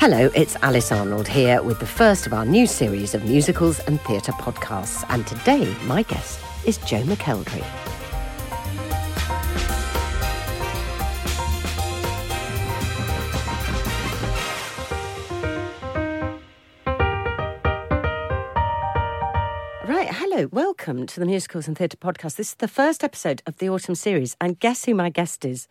Hello, it's Alice Arnold here with the first of our new series of musicals and theatre podcasts. And today, my guest is Joe hello, welcome to the Musicals and Theatre Podcast. This is the first episode of the autumn series, and guess who my guest is?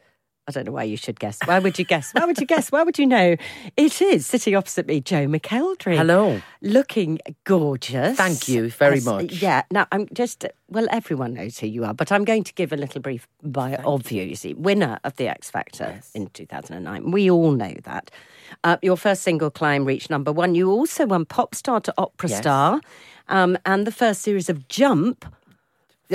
I don't know why you should guess. Why would you guess? Why would you guess? Why would you know? It is sitting opposite me, Joe McElderry. Hello. Looking gorgeous. Thank you very As- much. Yeah. Now, I'm just, well, everyone knows who you are, but I'm going to give a little brief bio of you. You see, winner of the X Factor in 2009. We all know that. Uh, your first single, Climb, reached number one. You also won Pop Star to Opera Yes. Star um, and the first series of Jump.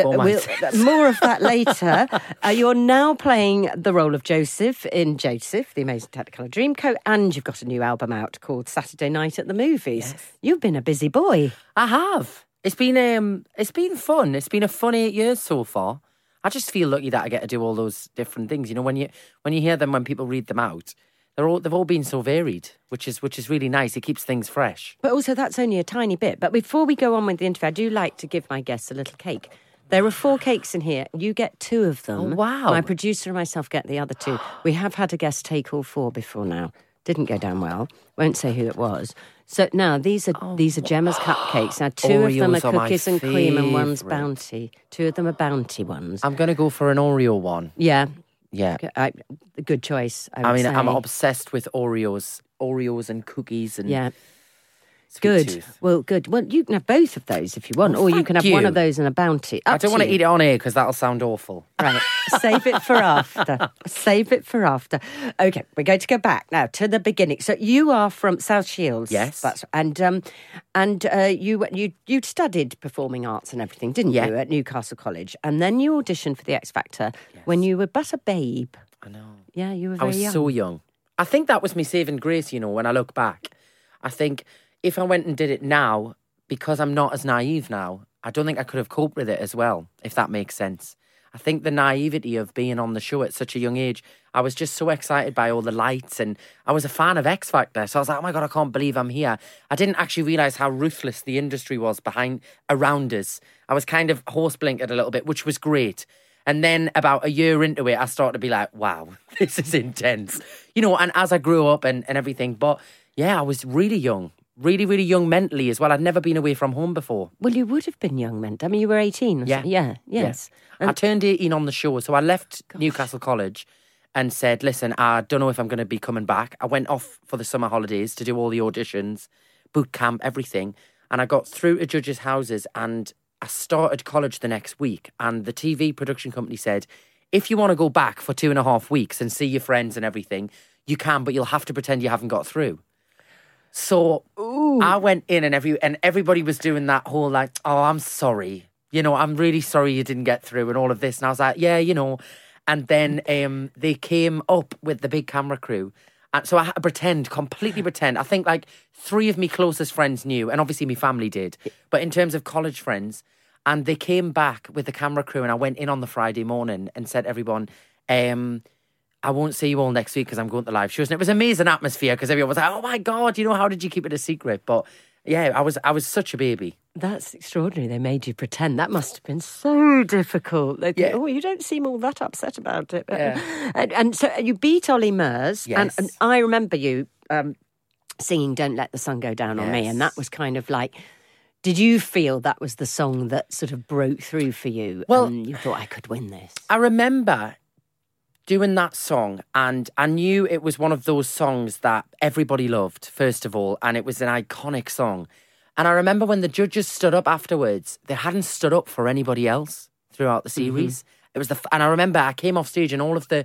Four Uh, we'll- more of that later. Uh, you're now playing the role of Joseph in Joseph, the Amazing Technicolor Dreamcoat, and you've got a new album out called Saturday Night at the Movies. You've been a busy boy. I have. It's been um, it's been fun. It's been a fun eight years so far. I just feel lucky that I get to do all those different things. You know, when you when you hear them, when people read them out, they're all they've all been so varied, which is which is really nice. It keeps things fresh. But also, that's only a tiny bit. But before we go on with the interview, I do like to give my guests a little cake. There are four cakes in here. You get two of oh, them. Oh, wow. My producer and myself get the other two. We have had a guest take all four before now. Didn't go down well. Won't say who it was. So now these are oh, these are Gemma's cupcakes. Now two of them are Oh. Are cookies and cream, and one's bounty. Two of them are bounty ones. I'm gonna go for an Oreo one. yeah, Yeah. I, good choice. I, I mean, I'm obsessed with Oreos, Oreos and cookies and Yeah, sweet good. tooth. Well, good. Well, you can have both of those if you want, Oh, or you can have one of those and a bounty. I don't want to you. eat it on air because that'll sound awful. Right. Save it for after. Save it for after. Okay, we're going to go back now to the beginning. So you are from South Shields. Yes. That's and um and uh, you you you studied performing arts and everything, didn't Yeah. you, at Newcastle College? And then you auditioned for the X Factor when you were but a babe. I know. Yeah, you were I was young. so young. I think that was me saving grace, you know, when I look back. I think if I went and did it now, because I'm not as naive now, I don't think I could have coped with it as well, if that makes sense. I think the naivety of being on the show at such a young age, I was just so excited by all the lights and I was a fan of X Factor. So I was like, oh my God, I can't believe I'm here. I didn't actually realize how ruthless the industry was behind around us. I was kind of horse blinkered a little bit, which was great. And then about a year into it, I started to be like, wow, this is intense. You know, and as I grew up and, and everything, but yeah, I was really young, really, really young mentally as well. I'd never been away from home before. Well, you would have been young, meant. I mean, you were eighteen. or Yeah. so- yeah, yes. I turned 18 on the show. So I left Newcastle College and said, listen, I don't know if I'm going to be coming back. I went off for the summer holidays to do all the auditions, boot camp, everything. And I got through to judges' houses and I started college the next week. And the TV production company said, if you want to go back for two and a half weeks and see your friends and everything, you can, but you'll have to pretend you haven't got through. So I went in and every and everybody was doing that whole like, oh, I'm sorry. You know, I'm really sorry you didn't get through and all of this. And I was like, yeah, you know. And then um, they came up with the big camera crew. And so I had to pretend, completely pretend. I think like three of my closest friends knew, and obviously my family did. But in terms of college friends, and they came back with the camera crew, and I went in on the Friday morning and said, everyone, um, I won't see you all next week because I'm going to live shows. And it was amazing atmosphere because everyone was like, "Oh my god, you know how did you keep it a secret?" But yeah, I was I was such a baby. That's extraordinary. They made you pretend. That must have been so difficult. They Yeah. oh, you don't seem all that upset about it. Yeah. And, and so you beat Ollie Murs. And, Yes. and I remember you um, singing Don't Let the Sun Go Down on Me. And that was kind of like, did you feel that was the song that sort of broke through for you? Well- and you thought, I could win this. I remember doing that song, and I knew it was one of those songs that everybody loved. First of all, and it was an iconic song. And I remember when the judges stood up afterwards, they hadn't stood up for anybody else throughout the series. It was the, and I remember I came off stage and all of the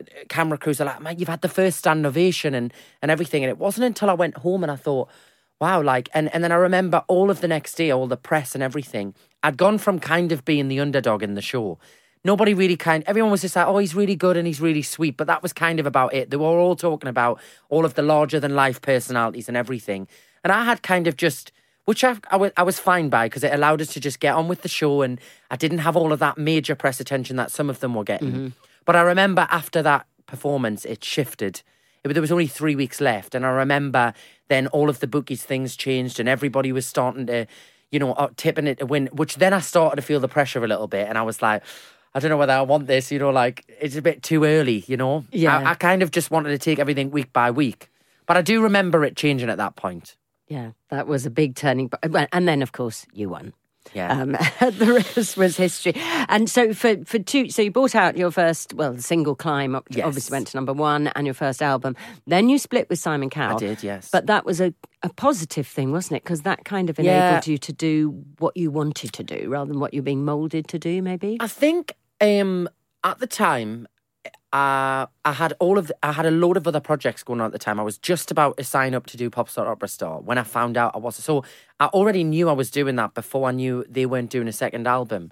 uh, camera crews are like, "Man, you've had the first stand ovation and and everything." And it wasn't until I went home and I thought, "Wow!" Like, and and then I remember all of the next day, all the press and everything. I'd gone from kind of being the underdog in the show. Nobody really kind. Everyone was just like, "Oh, he's really good and he's really sweet," but that was kind of about it. They were all talking about all of the larger than life personalities and everything, and I had kind of just which I, I, was, I was fine by because it allowed us to just get on with the show and I didn't have all of that major press attention that some of them were getting. But I remember after that performance, it shifted. it, there was only three weeks left, and I remember then all of the bookies things changed, and everybody was starting to, you know, uh, tipping it to win. Which then I started to feel the pressure a little bit, and I was like. I don't know whether I want this, you know, like it's a bit too early, you know? Yeah. I, I kind of just wanted to take everything week by week. But I do remember it changing at that point. Yeah, that was a big turning point. And then, of course, you won. Yeah. Um, the rest was history. And so for, for two, so you brought out your first, well, single climb, Yes. obviously went to number one, and your first album. Then you split with Simon Cowell. I did, yes. But that was a, a positive thing, wasn't it? Because that kind of Yeah. enabled you to do what you wanted to do rather than what you're being moulded to do, maybe? I think um, at the time, uh, I had all of the, I had a load of other projects going on at the time. I was just about to sign up to do Popstar Opera Star when I found out I was. So I already knew I was doing that before I knew they weren't doing a second album,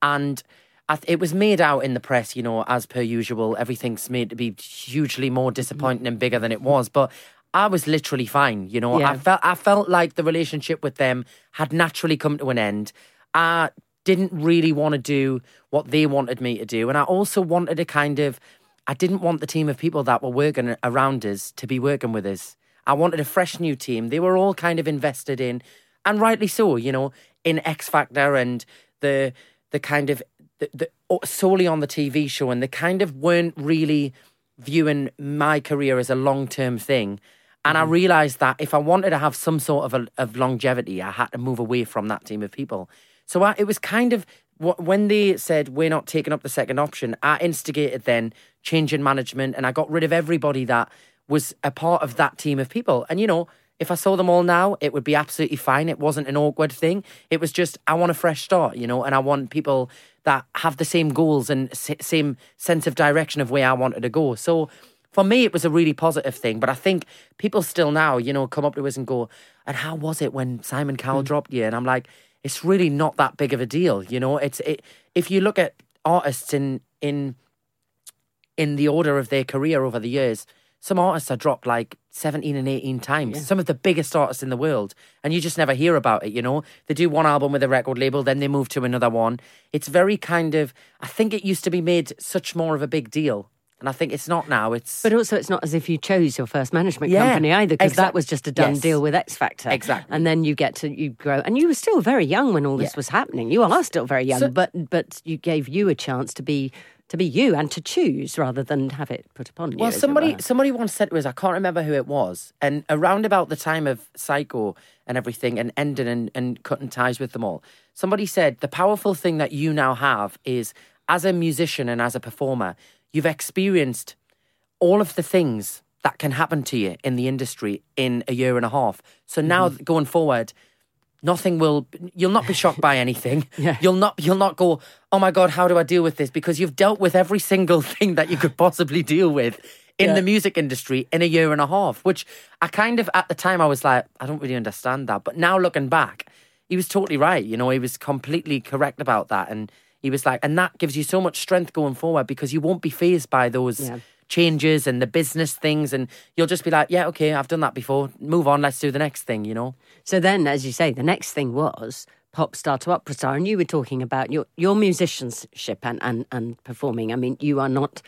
and. I th- it was made out in the press, you know, as per usual. Everything's made to be hugely more disappointing and bigger than it was. But I was literally fine, you know. Yeah. I felt I felt like the relationship with them had naturally come to an end. I didn't really want to do what they wanted me to do, and I also wanted to kind of. I didn't want the team of people that were working around us to be working with us. I wanted a fresh new team. They were all kind of invested in, and rightly so, you know, in X Factor and the the kind of the, the solely on the TV show, and they kind of weren't really viewing my career as a long term thing. And I mm-hmm. realized that if I wanted to have some sort of a, of longevity, I had to move away from that team of people. So I, it was kind of wh- when they said we're not taking up the second option, I instigated then changing management, and I got rid of everybody that was a part of that team of people. And you know, if I saw them all now, it would be absolutely fine. It wasn't an awkward thing. It was just I want a fresh start, you know, and I want people that have the same goals and s- same sense of direction of where I wanted to go. So for me, it was a really positive thing. But I think people still now, you know, come up to us and go, "And how was it when Simon Cowell hmm. dropped you?" And I'm like, it's really not that big of a deal, you know. It's it, if you look at artists in in in the order of their career over the years, some artists are dropped like 17 and 18 times. Some of the biggest artists in the world. And you just never hear about it, you know? They do one album with a record label, then they move to another one. It's very kind of, I think it used to be made such more of a big deal. And I think it's not now. It's. But also, it's not as if you chose your first management Yeah, company either, because that was just a done yes. deal with X Factor. Exactly. And then you get to you grow, and you were still very young when all this Yeah. was happening. You are still very young, So- but but you gave you a chance to be to be you and to choose rather than have it put upon you. Well, somebody somebody once said to us, I can't remember who it was, and around about the time of Syco and everything, and ending and, and cutting ties with them all, somebody said the powerful thing that you now have is as a musician and as a performer, you've experienced all of the things that can happen to you in the industry in a year and a half. So now Mm-hmm. going forward, nothing will you'll not be shocked by anything. Yeah. You'll not you'll not go, "Oh my god, how do I deal with this?" because you've dealt with every single thing that you could possibly deal with in Yeah. the music industry in a year and a half, which I kind of at the time I was like, I don't really understand that, but now looking back, he was totally right, you know, he was completely correct about that and he was like and that gives you so much strength going forward because you won't be phased by those Yeah. changes and the business things and you'll just be like yeah okay i've done that before move on let's do the next thing you know So then, as you say, the next thing was pop star to opera star, and you were talking about your your musicianship and and and performing. I mean, you are not.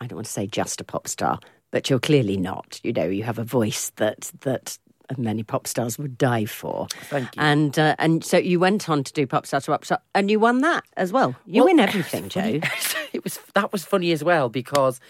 I don't want to say just a pop star, but you're clearly not. You know, you have a voice that that many pop stars would die for. Thank you. And uh, and so you went on to do pop star to star, and you won that as well. You Well, win everything, Joe. it was that was funny as well because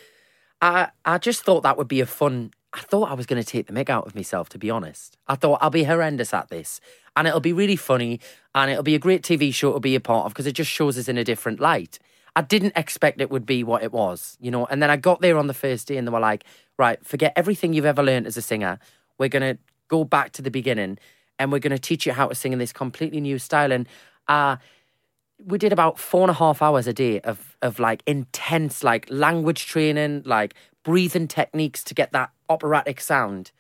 I I just thought that would be a fun. I thought I was going to take the mick out of myself. To be honest, I thought I'll be horrendous at this, and it'll be really funny, and it'll be a great TV show to be a part of because it just shows us in a different light. I didn't expect it would be what it was, you know. And then I got there on the first day, and they were like, "Right, forget everything you've ever learned as a singer. We're going to go back to the beginning, and we're going to teach you how to sing in this completely new style." And uh, we did about four and a half hours a day of of like intense like language training, like breathing techniques to get that operatic sound.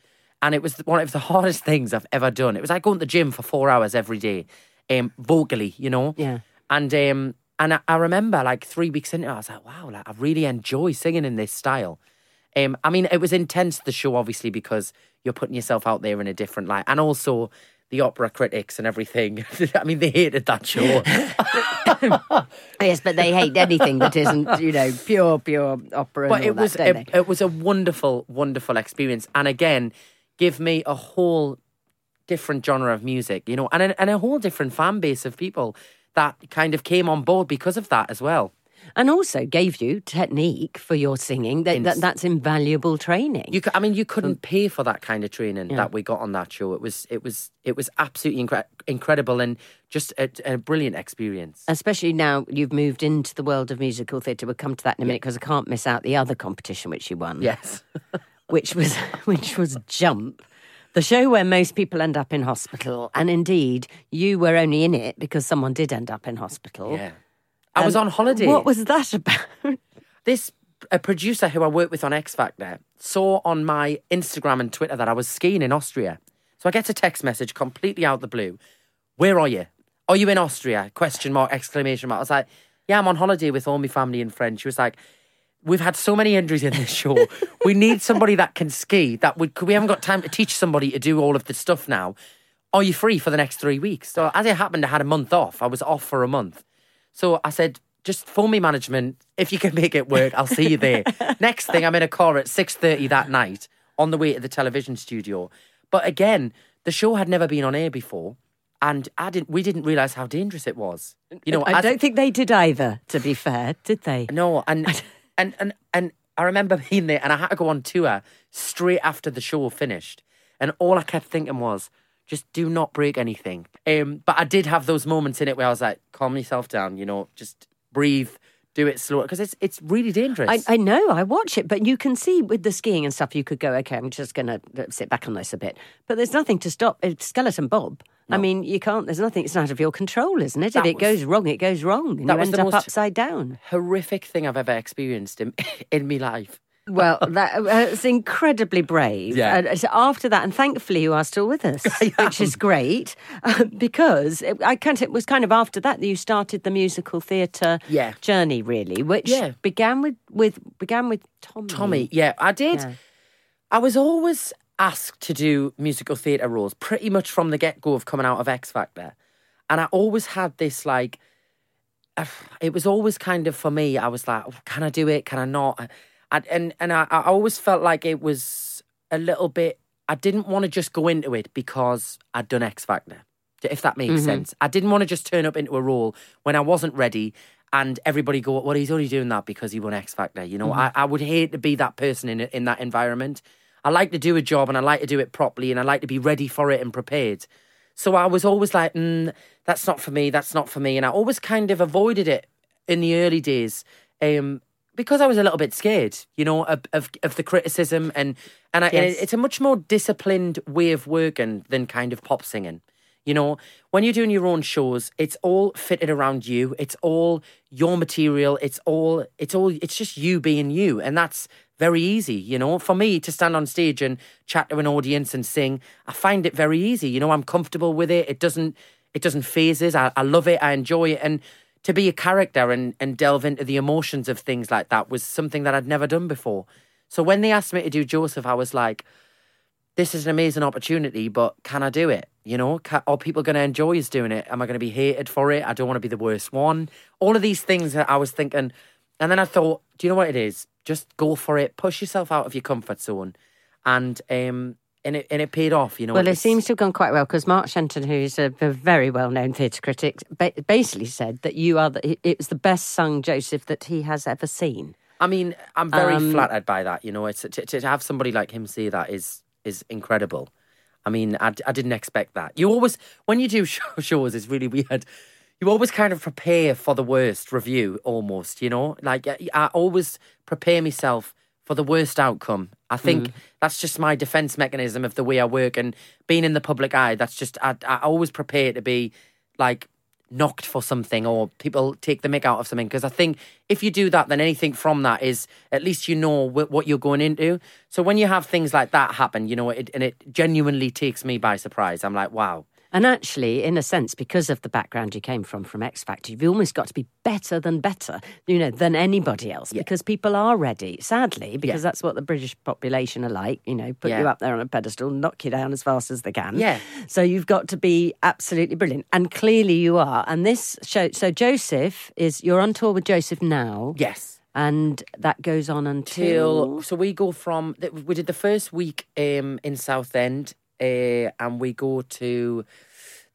And it was one of the hardest things I've ever done. It was like going to the gym for four hours every day, um, vocally, you know. Yeah. And um, and I, I remember like three weeks into it, I was like, wow, like I really enjoy singing in this style. Um, I mean, it was intense the show, obviously, because you're putting yourself out there in a different light, and also the opera critics and everything. I mean, they hated that show. yes, but they hate anything that isn't, you know, pure, pure opera. but it that, was it, it, it was a wonderful, wonderful experience. And again, give me a whole different genre of music, you know, and a, and a whole different fan base of people that kind of came on board because of that as well. And also gave you technique for your singing. That, that that's invaluable training. You, I mean, you couldn't mm. pay for that kind of training yeah. that we got on that show. It was, it was, it was absolutely incre- incredible and just a, a, brilliant experience. Especially now you've moved into the world of musical theatre. We'll come to that in a minute because I can't miss out the other competition which you won. Yes, which was which was Jump. The show where most people end up in hospital, and indeed, you were only in it because someone did end up in hospital. Yeah. I was um, on holiday. What was that about? This a producer who I worked with on X Factor saw on my Instagram and Twitter that I was skiing in Austria. So I get a text message completely out of the blue. Where are you? Are you in Austria? Question mark, exclamation mark. I was like, yeah, I'm on holiday with all my family and friends. She was like, we've had so many injuries in this show. we need somebody that can ski. That we we haven't got time to teach somebody to do all of the stuff now. Are you free for the next three weeks? So as it happened, I had a month off. I was off for a month. So I said, just phone me management. If you can make it work, I'll see you there. Next thing, I'm in a car at 6.30 that night on the way to the television studio. But again, the show had never been on air before. And I didn't, we didn't realise how dangerous it was. You know, I don't think they did either, to be fair, did they? No, and and and and I remember being there and I had to go on tour straight after the show finished. And all I kept thinking was, just do not break anything. Um, but I did have those moments in it where I was like, calm yourself down, you know, just breathe, do it slow because it's it's really dangerous. I, I, know. I watch it, but you can see with the skiing and stuff, you could go, okay, I'm just going to sit back on this a bit. But there's nothing to stop. It's skeleton Bob. No. I mean, you can't. There's nothing. It's out of your control, isn't it? That if it was, goes wrong, it goes wrong, and you end up upside down. Horrific thing I've ever experienced in in my life. Well, that's uh, incredibly brave. Yeah. Uh, so after that, and thankfully you are still with us, which is great, uh, because it, I can't, it was kind of after that that you started the musical theatre yeah. journey, really, which yeah. began with, with began with Tommy. Tommy, yeah, I did. Yeah. I was always asked to do musical theatre roles, pretty much from the get go of coming out of X Factor, and I always had this like. It was always kind of for me. I was like, "Can I do it? Can I not?" I, and and I, I always felt like it was a little bit. I didn't want to just go into it because I'd done X Factor, if that makes mm-hmm. sense. I didn't want to just turn up into a role when I wasn't ready and everybody go, well, he's only doing that because he won X Factor. You know, mm-hmm. I, I would hate to be that person in in that environment. I like to do a job and I like to do it properly and I like to be ready for it and prepared. So I was always like, mm, that's not for me, that's not for me. And I always kind of avoided it in the early days. Um, because I was a little bit scared, you know, of of, of the criticism and and, I, yes. and it's a much more disciplined way of working than kind of pop singing. You know, when you're doing your own shows, it's all fitted around you. It's all your material. It's all it's all it's just you being you, and that's very easy. You know, for me to stand on stage and chat to an audience and sing, I find it very easy. You know, I'm comfortable with it. It doesn't it doesn't phase us. I, I love it. I enjoy it, and to be a character and, and delve into the emotions of things like that was something that I'd never done before. So when they asked me to do Joseph, I was like, this is an amazing opportunity, but can I do it? You know, can, are people going to enjoy us doing it? Am I going to be hated for it? I don't want to be the worst one. All of these things that I was thinking. And then I thought, do you know what it is? Just go for it. Push yourself out of your comfort zone. And um, and it and it paid off. You know. Well, it seems to have gone quite well because Mark Shenton, who's a, a very well-known theatre critic, ba- basically said that you are the, it was the best sung Joseph that he has ever seen. I mean, I'm very um, flattered by that. You know, it's to, to have somebody like him say that is is incredible. I mean, I, I didn't expect that. You always, when you do show, shows, it's really weird. You always kind of prepare for the worst review, almost. You know, like I always prepare myself for the worst outcome. I think mm. that's just my defense mechanism of the way I work and being in the public eye. That's just I, I always prepare to be like knocked for something or people take the mick out of something because I think if you do that, then anything from that is at least you know what you're going into. So when you have things like that happen, you know, it, and it genuinely takes me by surprise. I'm like, wow. And actually, in a sense, because of the background you came from from X Factor, you've almost got to be better than better, you know, than anybody else because people are ready, sadly, because that's what the British population are like, you know, put Yeah. you up there on a pedestal, knock you down as fast as they can. Yeah. So you've got to be absolutely brilliant. And clearly you are. And this show, so Joseph is, you're on tour with Joseph now. Yes. And that goes on until. Till so we go from we did the first week um in Southend, uh, and we go to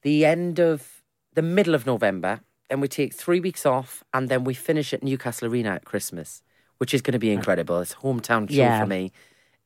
the end of the middle of November, and we take three weeks off, and then we finish at Newcastle Arena at Christmas, which is going to be incredible. It's a hometown show Yeah. for me,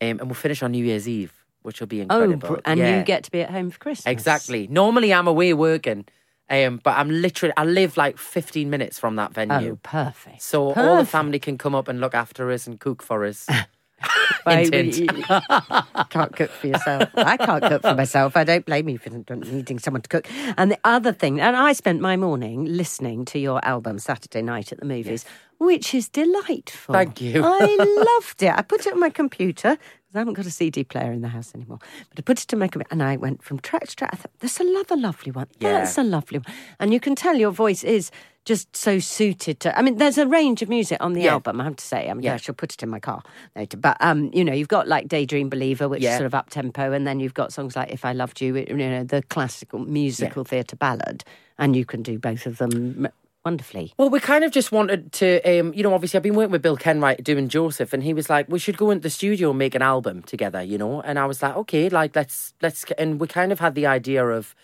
um, and we'll finish on New Year's Eve, which will be Oh, incredible. br- and Yeah. you get to be at home for Christmas. Exactly. Normally, I'm away working, um, but I'm literally I live like 15 minutes from that venue. Oh, perfect. So all the family can come up and look after us and cook for us. Would can't cook for yourself. I can't cook for myself. I don't blame you for needing someone to cook. And the other thing, and I spent my morning listening to your album Saturday Night at the Movies, which is delightful. Thank you. I loved it. I put it on my computer because I haven't got a CD player in the house anymore. But I put it on my computer and I went from track to track. I thought, that's another lovely one. Yeah. That's a lovely one. And you can tell your voice is just so suited to. I mean, there's a range of music on the Yeah. album. I have to say. I mean, Yeah. I shall put it in my car later. But um, you know, you've got like Daydream Believer, which is sort of up tempo, and then you've got songs like If I Loved You, you know, the classical musical theatre ballad, and you can do both of them wonderfully. Well, we kind of just wanted to, um, you know, obviously I've been working with Bill Kenwright doing Joseph, and he was like, we should go into the studio and make an album together, you know. And I was like, okay, like let's let's, and we kind of had the idea of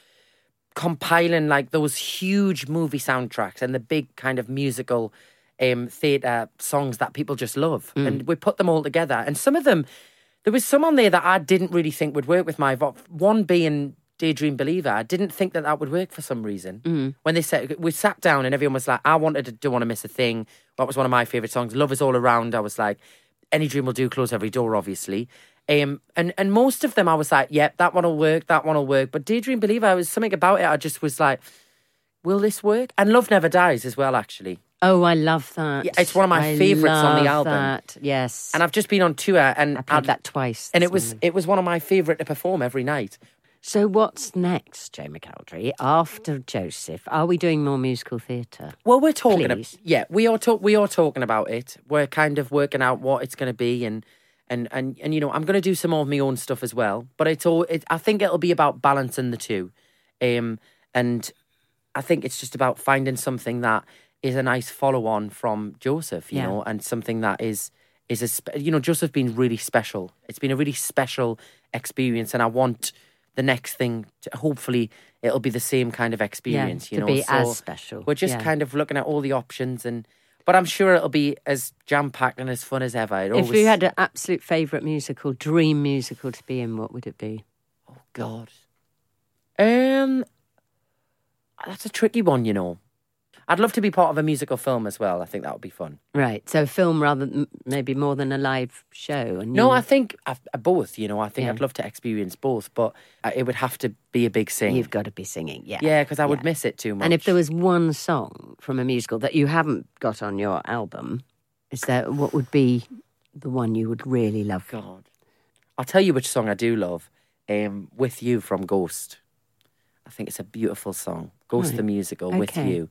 compiling like those huge movie soundtracks and the big kind of musical um, theatre songs that people just love, and we put them all together. And some of them, there was some on there that I didn't really think would work with my vo- one being Daydream Believer. I didn't think that that would work for some reason. When they said we sat down and everyone was like, "I wanted to don't want to miss a thing." That was one of my favorite songs. Love is all around. I was like, "Any dream will do." Close every door, obviously. Um, and and most of them, I was like, "Yep, that one will work. That one will work." But Daydream Believer, I was something about it. I just was like, "Will this work?" And Love Never Dies as well, actually. Oh, I love that. Yeah, it's one of my I favourites on the album. That. Yes, And I've just been on tour, and I played I'd- that twice. and it was morning. it was one of my favourite to perform every night. So what's next, Joe McElderry? After Joseph, are we doing more musical theatre? Well, we're talking. ab- yeah, we are talk. We are talking about it. We're kind of working out what it's going to be, and and and and you know, I'm going to do some of my own stuff as well. But it's all. It, I think it'll be about balancing the two, um, and I think it's just about finding something that is a nice follow on from Joseph, you Yeah. know, and something that is is a spe- you know Joseph been really special. It's been a really special experience, and I want the next thing. To, hopefully, it'll be the same kind of experience. you to know, be so as special. We're just Yeah. kind of looking at all the options, and but I'm sure it'll be as jam packed and as fun as ever. It If always, you had an absolute favourite musical, dream musical to be in, what would it be? Oh God, um, that's a tricky one, you know. I'd love to be part of a musical film as well. I think that would be fun. Right, so film rather than maybe more than a live show. And No, you- I think uh, both. You know, I think Yeah. I'd love to experience both, but uh, it would have to be a big sing. you've got to be singing. Yeah, yeah, because I would miss it too much. And if there was one song from a musical that you haven't got on your album, is there what would be the one you would really love? God, I'll tell you which song I do love. Um, "With You" from Ghost. I think it's a beautiful song. Ghost Right. the musical with you.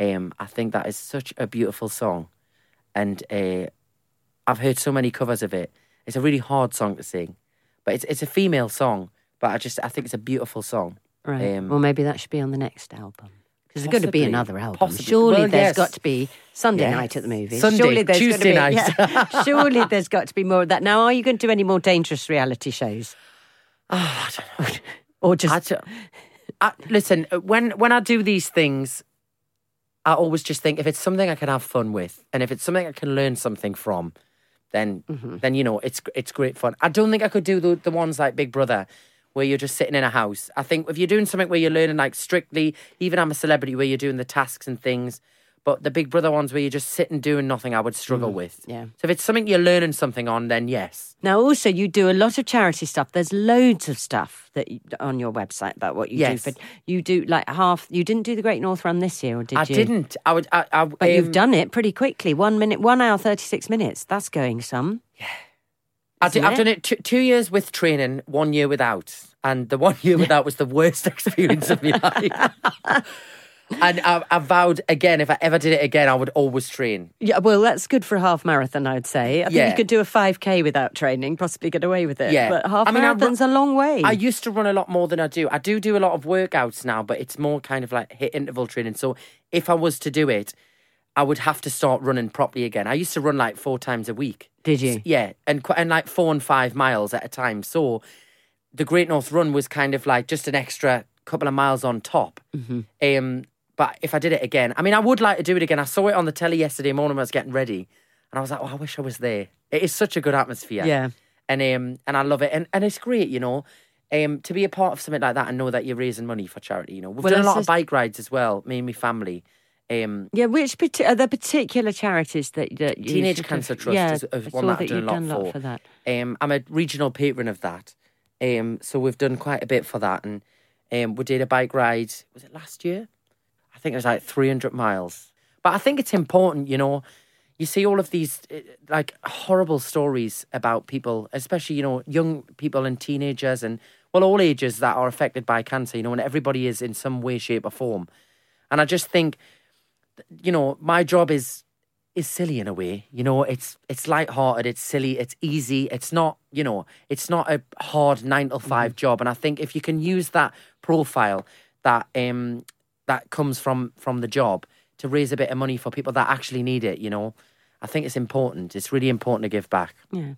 Um, I think that is such a beautiful song, and uh, I've heard so many covers of it. It's a really hard song to sing, but it's it's a female song. But I just I think it's a beautiful song. Right. Um, well, maybe that should be on the next album. Because there's got to be another album. Possibly. Surely Well, there's yes. got to be Sunday Yes. night at the movies. Sunday, Surely there's Tuesday be, night. yeah. Surely there's got to be more of that. Now, are you going to do any more dangerous reality shows? Oh, I don't know. Or just I, I, listen, when when I do these things, I always just think if it's something I can have fun with, and if it's something I can learn something from, then Mm-hmm. then you know it's it's great fun. I don't think I could do the the ones like Big Brother. Where you're just sitting in a house. I think if you're doing something where you're learning like strictly, even I'm a celebrity, where you're doing the tasks and things, but the Big Brother ones where you're just sitting doing nothing, I would struggle with. Mm, yeah. So if it's something you're learning something on, then yes. Now, also, you do a lot of charity stuff. There's loads of stuff that you, on your website about what you Yes. do. For, you do like half. You didn't do the Great North Run this year, or did I you? I didn't. I would. I, I, But you've um, done it pretty quickly. One minute, one hour, thirty six minutes. That's going some. I did, I've done it two, two years with training, one year without, and the one year without was the worst experience of my life. and I, I vowed again, if I ever did it again, I would always train. Yeah, well, that's good for a half marathon, I'd say. I think Yeah. you could do a 5K without training, possibly get away with it. Yeah. But half I mean, marathon's a long way. I used to run a lot more than I do. I do do a lot of workouts now, but it's more kind of like hit interval training. So if I was to do it, I would have to start running properly again. I used to run like four times a week. Did you? Yeah, and and like four and five miles at a time. So the Great North Run was kind of like just an extra couple of miles on top. Mm-hmm. Um, but if I did it again, I mean, I would like to do it again. I saw it on the telly yesterday morning when I was getting ready, and I was like, oh, I wish I was there. It is such a good atmosphere. Yeah. and um, and I love it, and and it's great, you know. Um, to be a part of something like that and know that you're raising money for charity, you know. We've Well, done a lot of bike rides as well, me and my family. Um, Yeah, which are there particular charities that, that you Teenage Cancer Trust yeah, is, is one that I've done a lot done a lot for. for that. Um, I'm a regional patron of that, um, so we've done quite a bit for that, and um, we did a bike ride. Was it last year? I think it was like 300 miles. But I think it's important, you know. You see all of these uh, like horrible stories about people, especially you know young people and teenagers, and well, all ages that are affected by cancer. You know, and everybody is in some way, shape, or form. And I just think you know, my job is is silly in a way. You know, it's it's light-hearted, it's silly, it's easy. It's not, you know, it's not a hard nine to 5 job. And I think if you can use that profile that um that comes from from the job to raise a bit of money for people that actually need it, you know, I think it's important. It's really important to give back. Yeah.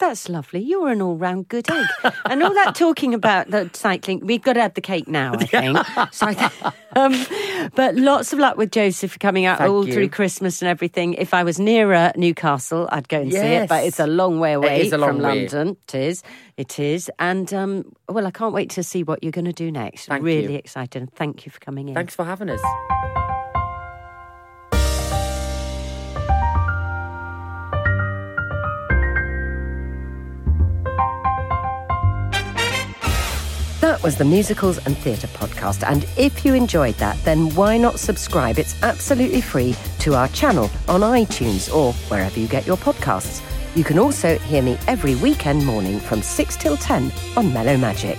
That's lovely. You're an all round good egg. and all that talking about the cycling, we've got to have the cake now, I think. so I th- um, but lots of luck with Joseph coming out Thank all you. through Christmas and everything. If I was nearer Newcastle, I'd go and see it, but it's a long way away is a long from way. London. It is. It is. And um, well, I can't wait to see what you're going to do next. Thank really you. excited. And thank you for coming in. Thanks for having us. That was the Musicals and Theatre podcast. And if you enjoyed that, then why not subscribe? It's absolutely free to our channel on iTunes or wherever you get your podcasts. You can also hear me every weekend morning from 6 till 10 on Mellow Magic.